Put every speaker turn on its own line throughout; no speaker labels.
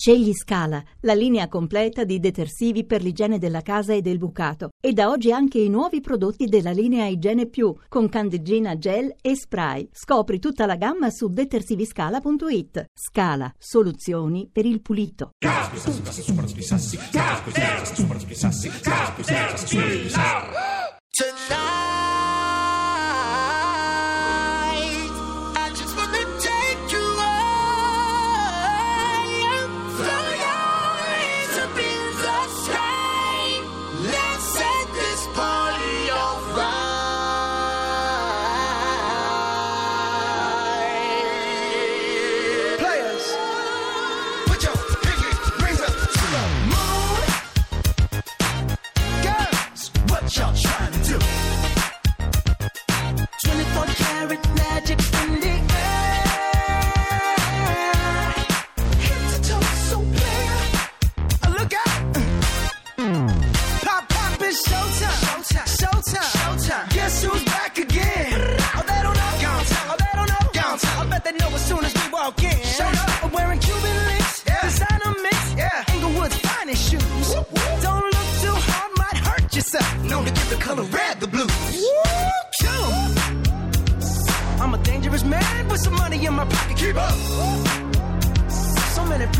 Scegli Scala, la linea completa di detersivi per l'igiene della casa e del bucato. E da oggi anche i nuovi prodotti della linea Igiene Più, con candeggina gel e spray. Scopri tutta la gamma su detersiviscala.it. Scala, soluzioni per il pulito.
Tonight,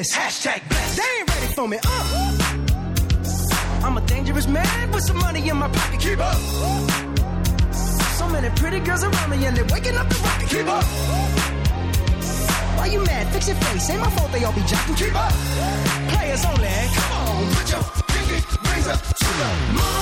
Jesus. Hashtag blessed. They ain't ready for me. Uh, uh. I'm a dangerous man with some money in my pocket. Keep up. So many pretty girls around me and they're waking up the rocket. Keep uh, up. Uh. Why you mad? Fix your face. Ain't my fault they all be jacking. Keep up. Players only. Come on, put your pinky rings up to the moon.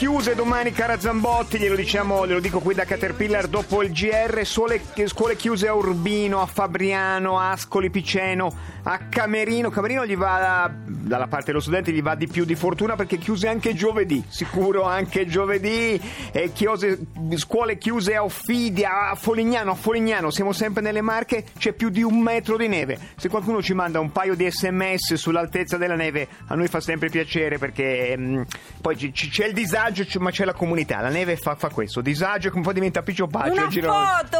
Chiuse domani, cara Zambotti, glielo diciamo, glielo dico qui da Caterpillar dopo il GR, scuole, scuole chiuse a Urbino, a Fabriano, a Ascoli Piceno, a Camerino. Camerino gli va, dalla parte dello studente, gli va di più di fortuna perché chiuse anche giovedì, sicuro anche giovedì. E chiuse, scuole chiuse a Offidia, a Folignano, a Folignano, siamo sempre nelle Marche, c'è più di un metro di neve. Se qualcuno ci manda un paio di sms sull'altezza della neve, a noi fa sempre piacere perché mm, poi ci- c'è il disagio, c- ma c'è la comunità. La neve fa, fa questo, disagio che un po' diventa piccio paccio.
Una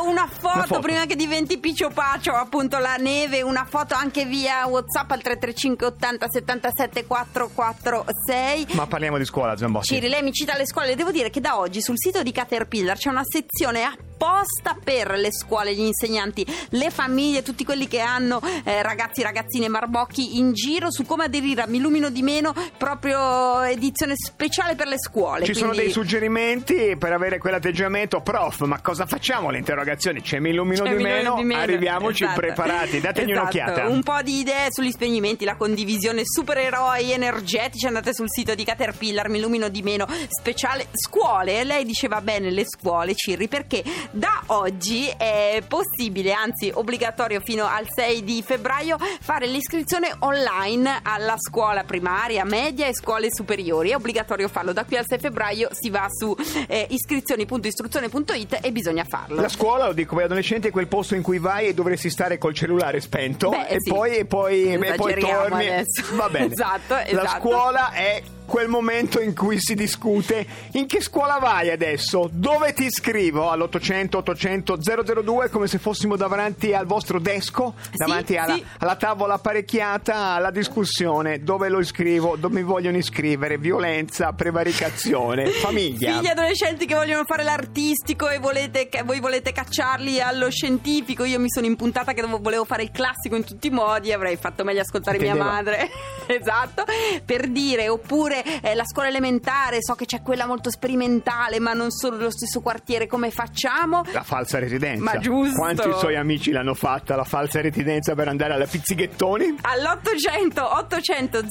una foto,
Una foto.
prima che diventi piccio paccio, appunto la neve, una foto anche via WhatsApp al 335 80 77 446.
Ma parliamo di scuola, Zambotti.
Ciri, lei mi cita le scuole. Devo dire che da oggi sul sito di Caterpillar c'è una sezione apposta per le scuole, gli insegnanti, le famiglie, tutti quelli che hanno eh, ragazzi, ragazzine, marbocchi in giro su come aderire a Mi Illumino di Meno, proprio edizione speciale per le scuole.
Ci sono
quindi-
dei suggerimenti per avere quell'atteggiamento, prof, ma cosa facciamo? Le interrogazioni c'è mi illumino,
C'è
di,
un milione
meno,
di meno.
arriviamoci
Esatto.
preparati, dategli
Esatto.
un'occhiata.
Un po' di idee sugli spegnimenti, la condivisione super supereroi energetici andate sul sito di Caterpillar mi illumino di meno speciale scuole lei diceva bene le scuole Cirri perché da oggi è possibile anzi obbligatorio fino al 6 di febbraio fare l'iscrizione online alla scuola primaria media e scuole superiori è obbligatorio farlo da qui al 6 febbraio si va su eh, iscrizioni.istruzione.it e bisogna farlo
La scuola, lo dico, voi adolescenti, è quel posto in cui vai e dovresti stare col cellulare spento
Beh,
e,
sì.
poi, e poi, e poi torni.
adesso.
Va bene.
Esatto,
La
esatto.
scuola è quel momento in cui si discute in che scuola vai adesso, dove ti iscrivo all'800 800 002 come se fossimo davanti al vostro desco, davanti alla,
sì.
alla tavola apparecchiata alla discussione, dove lo iscrivo, dove mi vogliono iscrivere, violenza, prevaricazione, famiglia.
Figli adolescenti che vogliono fare l'artistico e volete, che voi volete cacciarli allo scientifico. Io mi sono impuntata che dovevo- volevo fare il classico in tutti i modi. Avrei fatto meglio ascoltare mia
Intendeva.
madre. esatto, per dire, oppure eh, la scuola elementare, so che c'è quella molto sperimentale, ma non solo lo stesso quartiere, come facciamo?
La falsa residenza.
Ma giusto.
Quanti suoi amici l'hanno fatta, la falsa residenza per andare alla Pizzighettoni?
All'800 800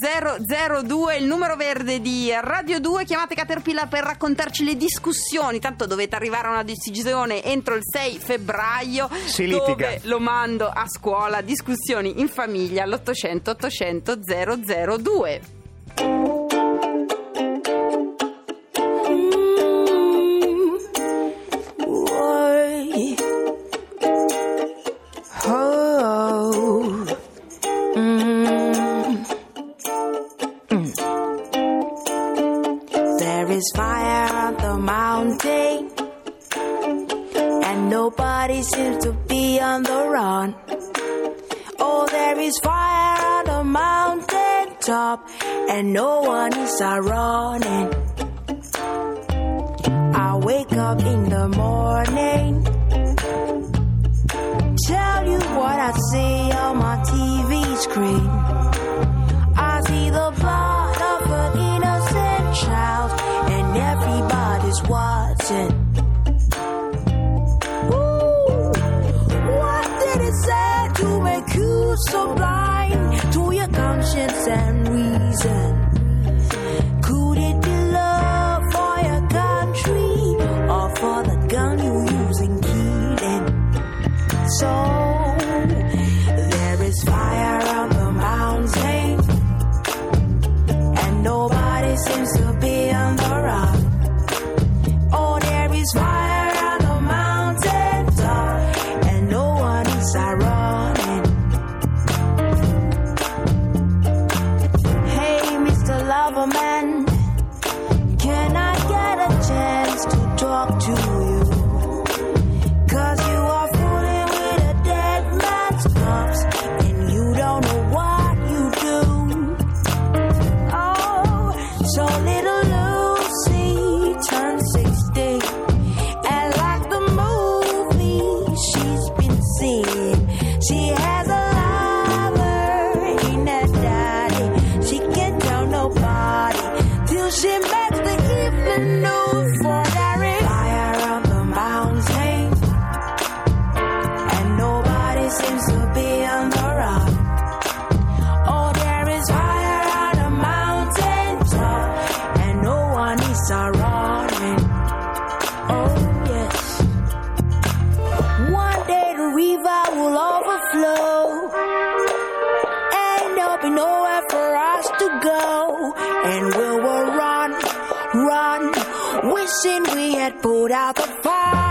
002, il numero verde di Radio 2, chiamate Caterpillar per raccontarci le discussioni, tanto dovete arrivare a una decisione entro il 6 febbraio.
Si litiga.
lo mando a scuola, discussioni in famiglia all'800 800
00 02. And no one is a There is fire on the mountain, and nobody seems to wishing we had put out the fire.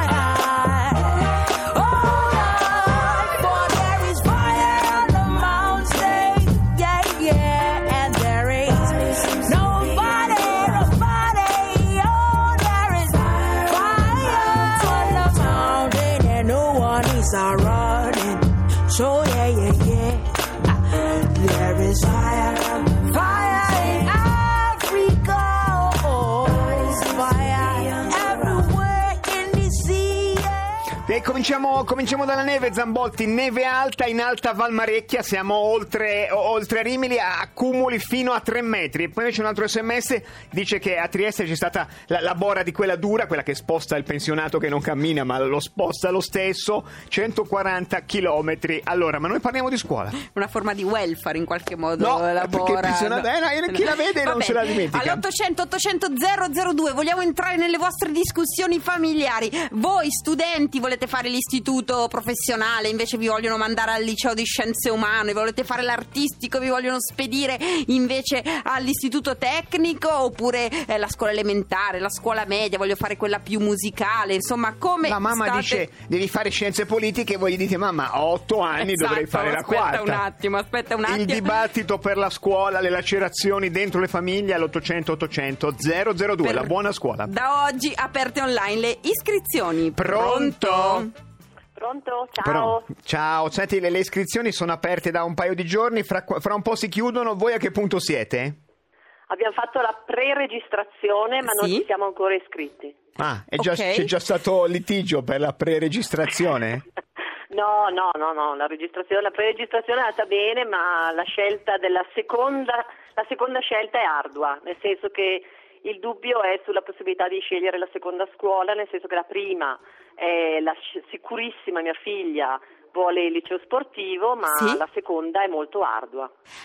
Cominciamo, cominciamo dalla neve, Zambolti. Neve alta in alta Valmarecchia, siamo oltre, oltre Rimini, a accumuli fino a 3 metri. E poi invece un altro sms dice che a Trieste c'è stata la, la bora di quella dura, quella che sposta il pensionato che non cammina, ma lo sposta lo stesso, 140 chilometri. Allora, ma noi parliamo di scuola.
Una forma di welfare in qualche modo.
No,
la
perché
bora,
pensionato- eh, no, chi la vede non
Vabbè,
se la dimentica.
All'800 800 002 vogliamo entrare nelle vostre discussioni familiari. Voi studenti volete fare l'istituto professionale, invece vi vogliono mandare al liceo di scienze umane, volete fare l'artistico, vi vogliono spedire invece all'istituto tecnico oppure eh, la scuola elementare, la scuola media, voglio fare quella più musicale, insomma, come
La mamma
state-
dice devi fare scienze politiche e voi gli dite mamma ho otto anni
Esatto,
dovrei fare la
aspetta
quarta.
un attimo, aspetta un attimo.
Il dibattito per la scuola, le lacerazioni dentro le famiglie all'800 800 002,
Per-
la buona scuola.
Da oggi aperte online le iscrizioni.
Pronto?
Pronto? Ciao.
Però- ciao, senti, le, le iscrizioni sono aperte da un paio di giorni, fra, fra un po' si chiudono, voi a che punto siete?
Abbiamo fatto la pre-registrazione, ma non
Sì?
ci siamo ancora iscritti.
Ah, è già-
Ok.
c'è già stato litigio per la pre-registrazione?
No, no, no, no, la registrazione, la pre-registrazione è andata bene, ma la scelta della seconda, la seconda scelta è ardua, nel senso che il dubbio è sulla possibilità di scegliere la seconda scuola, nel senso che la prima è la sc- sicurissima mia figlia vuole il liceo sportivo, ma
Sì?
la seconda è molto ardua.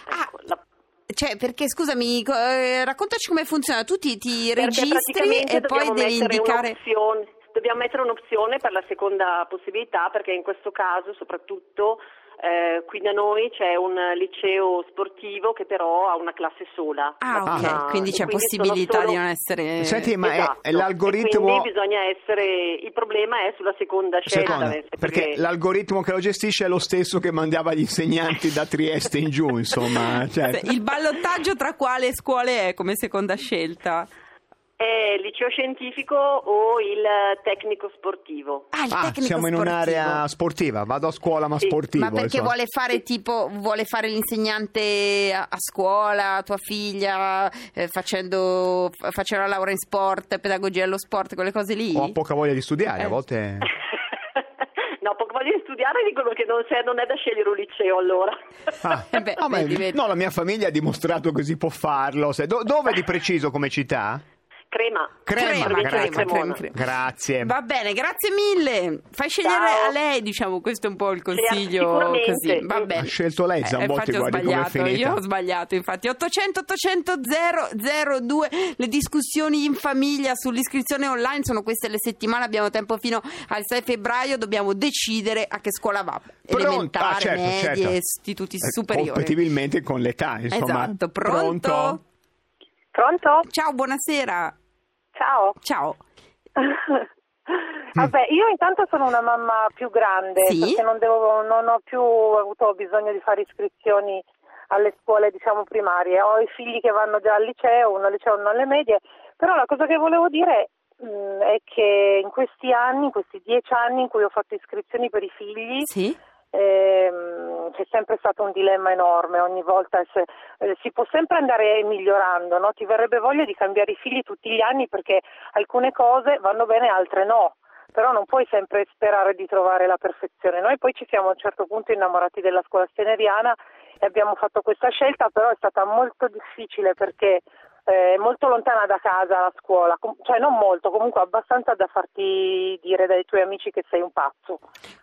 Ah,
Ecco, la-
Cioè, perché scusami, eh, raccontaci come funziona. Tu ti, ti registri e poi devi indicare.
un'opzione- Dobbiamo mettere un'opzione per la seconda possibilità perché in questo caso soprattutto eh, qui da noi c'è un liceo sportivo che però ha una classe sola.
Ah, ok,
Una-
quindi c'è
sono
possibilità
solo-
di non essere.
Senti, ma è-
Esatto.
è l'algoritmo...
E quindi bisogna essere. Il problema è sulla seconda scelta.
Seconda, perché
che-
l'algoritmo che lo gestisce è lo stesso che mandava gli insegnanti da Trieste in giù, insomma. certo.
Il ballottaggio tra quale scuole è come seconda scelta?
È il liceo scientifico o il tecnico sportivo.
Ah, il
Ah,
tecnico
siamo in
sportivo.
un'area sportiva, vado a scuola ma
Sì,
sportivo.
Ma perché
insomma.
vuole fare tipo, vuole fare l'insegnante a, a scuola, tua figlia, eh, facendo, facendo la laurea in sport, pedagogia allo sport, quelle cose lì?
Ho poca voglia di studiare,
Eh.
a volte...
no, poco voglio studiare dicono che non, c'è- non è da scegliere un liceo allora.
Ah,
Eh beh,
no, ma-
vedi, vedi.
no, la mia famiglia ha dimostrato che si può farlo. Se- do- dove di preciso come città?
Crema.
Crema,
Crema,
grazie.
crema, crema, crema.
Grazie.
Va bene, grazie mille. Fai scegliere
Ciao.
a lei, diciamo, questo è un po' il consiglio
sicuramente.
così. Va bene.
Ha scelto lei,
Eh,
Zambotti,
infatti ho
guardi com'è
sbagliato,
finita.
io ho sbagliato, infatti 800 800 002 le discussioni in famiglia sull'iscrizione online sono queste le settimane, abbiamo tempo fino al 6 febbraio, dobbiamo decidere a che scuola va.
Pronto?
Elementare,
Ah, certo,
medie,
certo.
istituti
Eh,
superiori.
Compatibilmente con l'età, insomma.
Esatto, pronto?
Pronto?
Ciao, buonasera.
Ciao.
Ciao.
Vabbè, io intanto sono una mamma più grande
Sì?
perché non, devo- non ho più avuto bisogno di fare iscrizioni alle scuole diciamo primarie. Ho i figli che vanno già al liceo, uno al liceo, uno alle medie, però la cosa che volevo dire mh, è che in questi anni, in questi dieci anni in cui ho fatto iscrizioni per i figli,
Sì?
Ehm, c'è sempre stato un dilemma enorme, ogni volta se- eh, si può sempre andare migliorando, no? ti verrebbe voglia di cambiare i figli tutti gli anni perché alcune cose vanno bene, altre no. Però non puoi sempre sperare di trovare la perfezione. Noi poi ci siamo a un certo punto innamorati della scuola steneriana e abbiamo fatto questa scelta, però è stata molto difficile perché eh, è molto lontana da casa la scuola, Com- cioè non molto, comunque abbastanza da farti dire dai tuoi amici che sei un pazzo.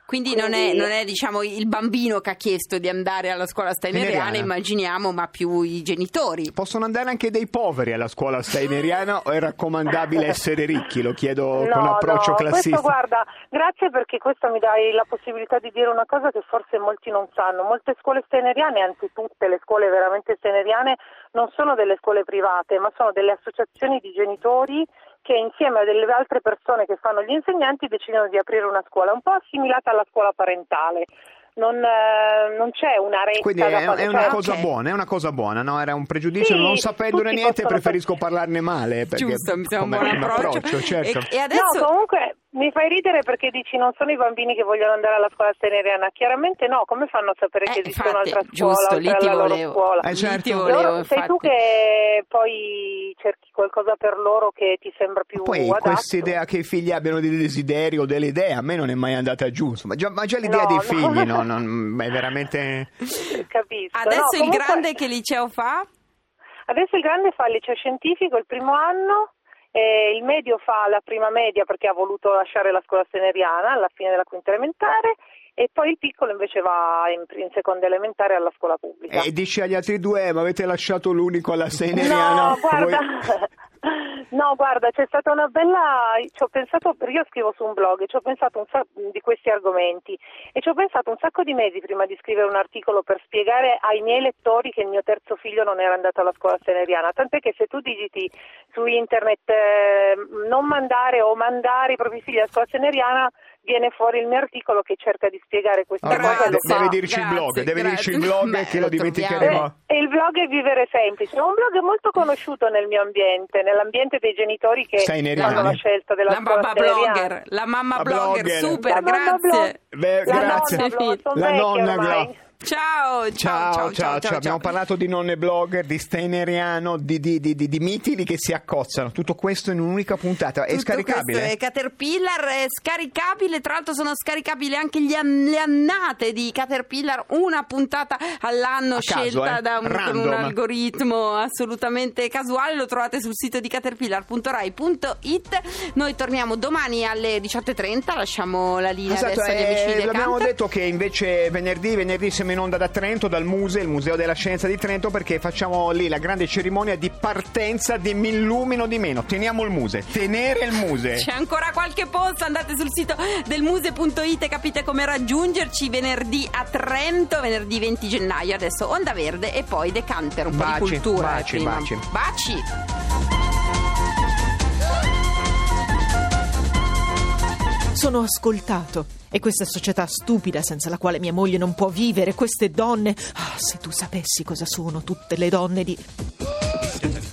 Quindi, non è,
Quindi-
non è, diciamo il bambino che ha chiesto di andare alla scuola steineriana, immaginiamo, ma più i genitori.
Possono andare anche dei poveri alla scuola steineriana o è raccomandabile essere ricchi? Lo chiedo con approccio
no,
classista.
Questo guarda, grazie perché questo mi dai la possibilità di dire una cosa che forse molti non sanno. Molte scuole steineriane, anzi tutte le scuole veramente steineriane, non sono delle scuole private, ma sono delle associazioni di genitori che insieme a delle altre persone che fanno gli insegnanti decidono di aprire una scuola, un po' assimilata alla scuola parentale. Non, eh, non c'è una retta
Quindi è,
fare,
è una
cioè-
cosa buona, è una cosa buona, no? Era un pregiudizio,
Sì,
non sapendone niente preferisco parlarne male. Perché
Giusto, mi sembra un buon
come
approccio.
certo.
E, e adesso
No, comunque Mi fai ridere perché dici non sono i bambini che vogliono andare alla scuola teneriana. Chiaramente no, come fanno a sapere
Eh,
che esiste
infatti,
un'altra
giusto,
scuola
lì
oltre
ti volevo.
scuola?
Eh,
Lì
certo.
ti volevo,
Loro- sei tu che poi cerchi qualcosa per loro che ti sembra più
Poi
adatto.
questa idea che i figli abbiano dei desideri o delle idee a me non è mai andata giù. Insomma, già, ma già l'idea
No,
dei figli no, non- è veramente...
Capisco.
Adesso
No,
il
comunque-
grande che liceo fa?
Adesso il grande fa il liceo scientifico il primo anno, e il medio fa la prima media perché ha voluto lasciare la scuola steneriana alla fine della quinta elementare e poi il piccolo invece va in, in seconda elementare alla scuola pubblica.
E dici agli altri due, "Eh, ma avete lasciato l'unico alla Seneriana?
No, guarda,
Voi-
no, guarda, c'è stata una bella. Ci ho pensato, io scrivo su un blog, ci ho pensato un sacco di questi argomenti e ci ho pensato un sacco di mesi prima di scrivere un articolo per spiegare ai miei lettori che il mio terzo figlio non era andato alla scuola seneriana. Tant'è che se tu digiti su internet eh, non mandare o mandare i propri figli alla scuola seneriana, viene fuori il mio articolo che cerca di spiegare questa
Ah,
cosa.
ma
e lo
de-
fa.
deve dirci il blog,
Grazie,
deve dirci il
grazie.
blog
Beh,
che lo
lo
dimenticheremo.
Eh, e il blog è Vivere Semplice, è un blog molto conosciuto nel mio ambiente, nell'ambiente dei genitori che fanno la scelta della
La
scuola
mamma blogger, la mamma blogger,
blogger.
super,
La mamma
grazie.
blog-
Beh,
la
grazie.
nonna blog,
La nonna
ormai.
Ciao, ciao,
Ciao, ciao, ciao, Abbiamo parlato di nonne blogger, di Steineriano, di, di, di, di, di mitili che si accozzano. Tutto questo in un'unica puntata. È scaricabile?
questo è Caterpillar, è scaricabile, tra l'altro sono scaricabili anche le annate di Caterpillar, una puntata all'anno scelta
eh?
da un, algoritmo assolutamente casuale, lo trovate sul sito di caterpillar.rai.it. Noi torniamo domani alle 18.30, lasciamo la linea
Esatto,
adesso agli
eh,
amici di
l'abbiamo detto che invece venerdì, venerdì siamo in onda da Trento, dal Muse, il Museo della Scienza di Trento, perché facciamo lì la grande cerimonia di partenza di Millumino di meno. Teniamo il Muse, tenere il Muse.
C'è ancora qualche posto, andate sul sito del muse.it e capite come raggiungerci venerdì a Trento, venerdì 20 gennaio, adesso Onda Verde e poi Decanter, un po'
Baci,
di cultura. eh,
baci,
prima.
baci.
Baci.
Sono ascoltato. E questa società stupida senza la quale mia moglie non può vivere, queste donne. Ah, se tu sapessi cosa sono tutte le donne di.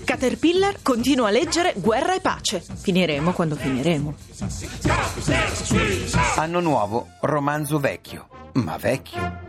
Caterpillar continua a leggere Guerra e pace. Finiremo quando finiremo.
Anno nuovo, romanzo vecchio, ma vecchio.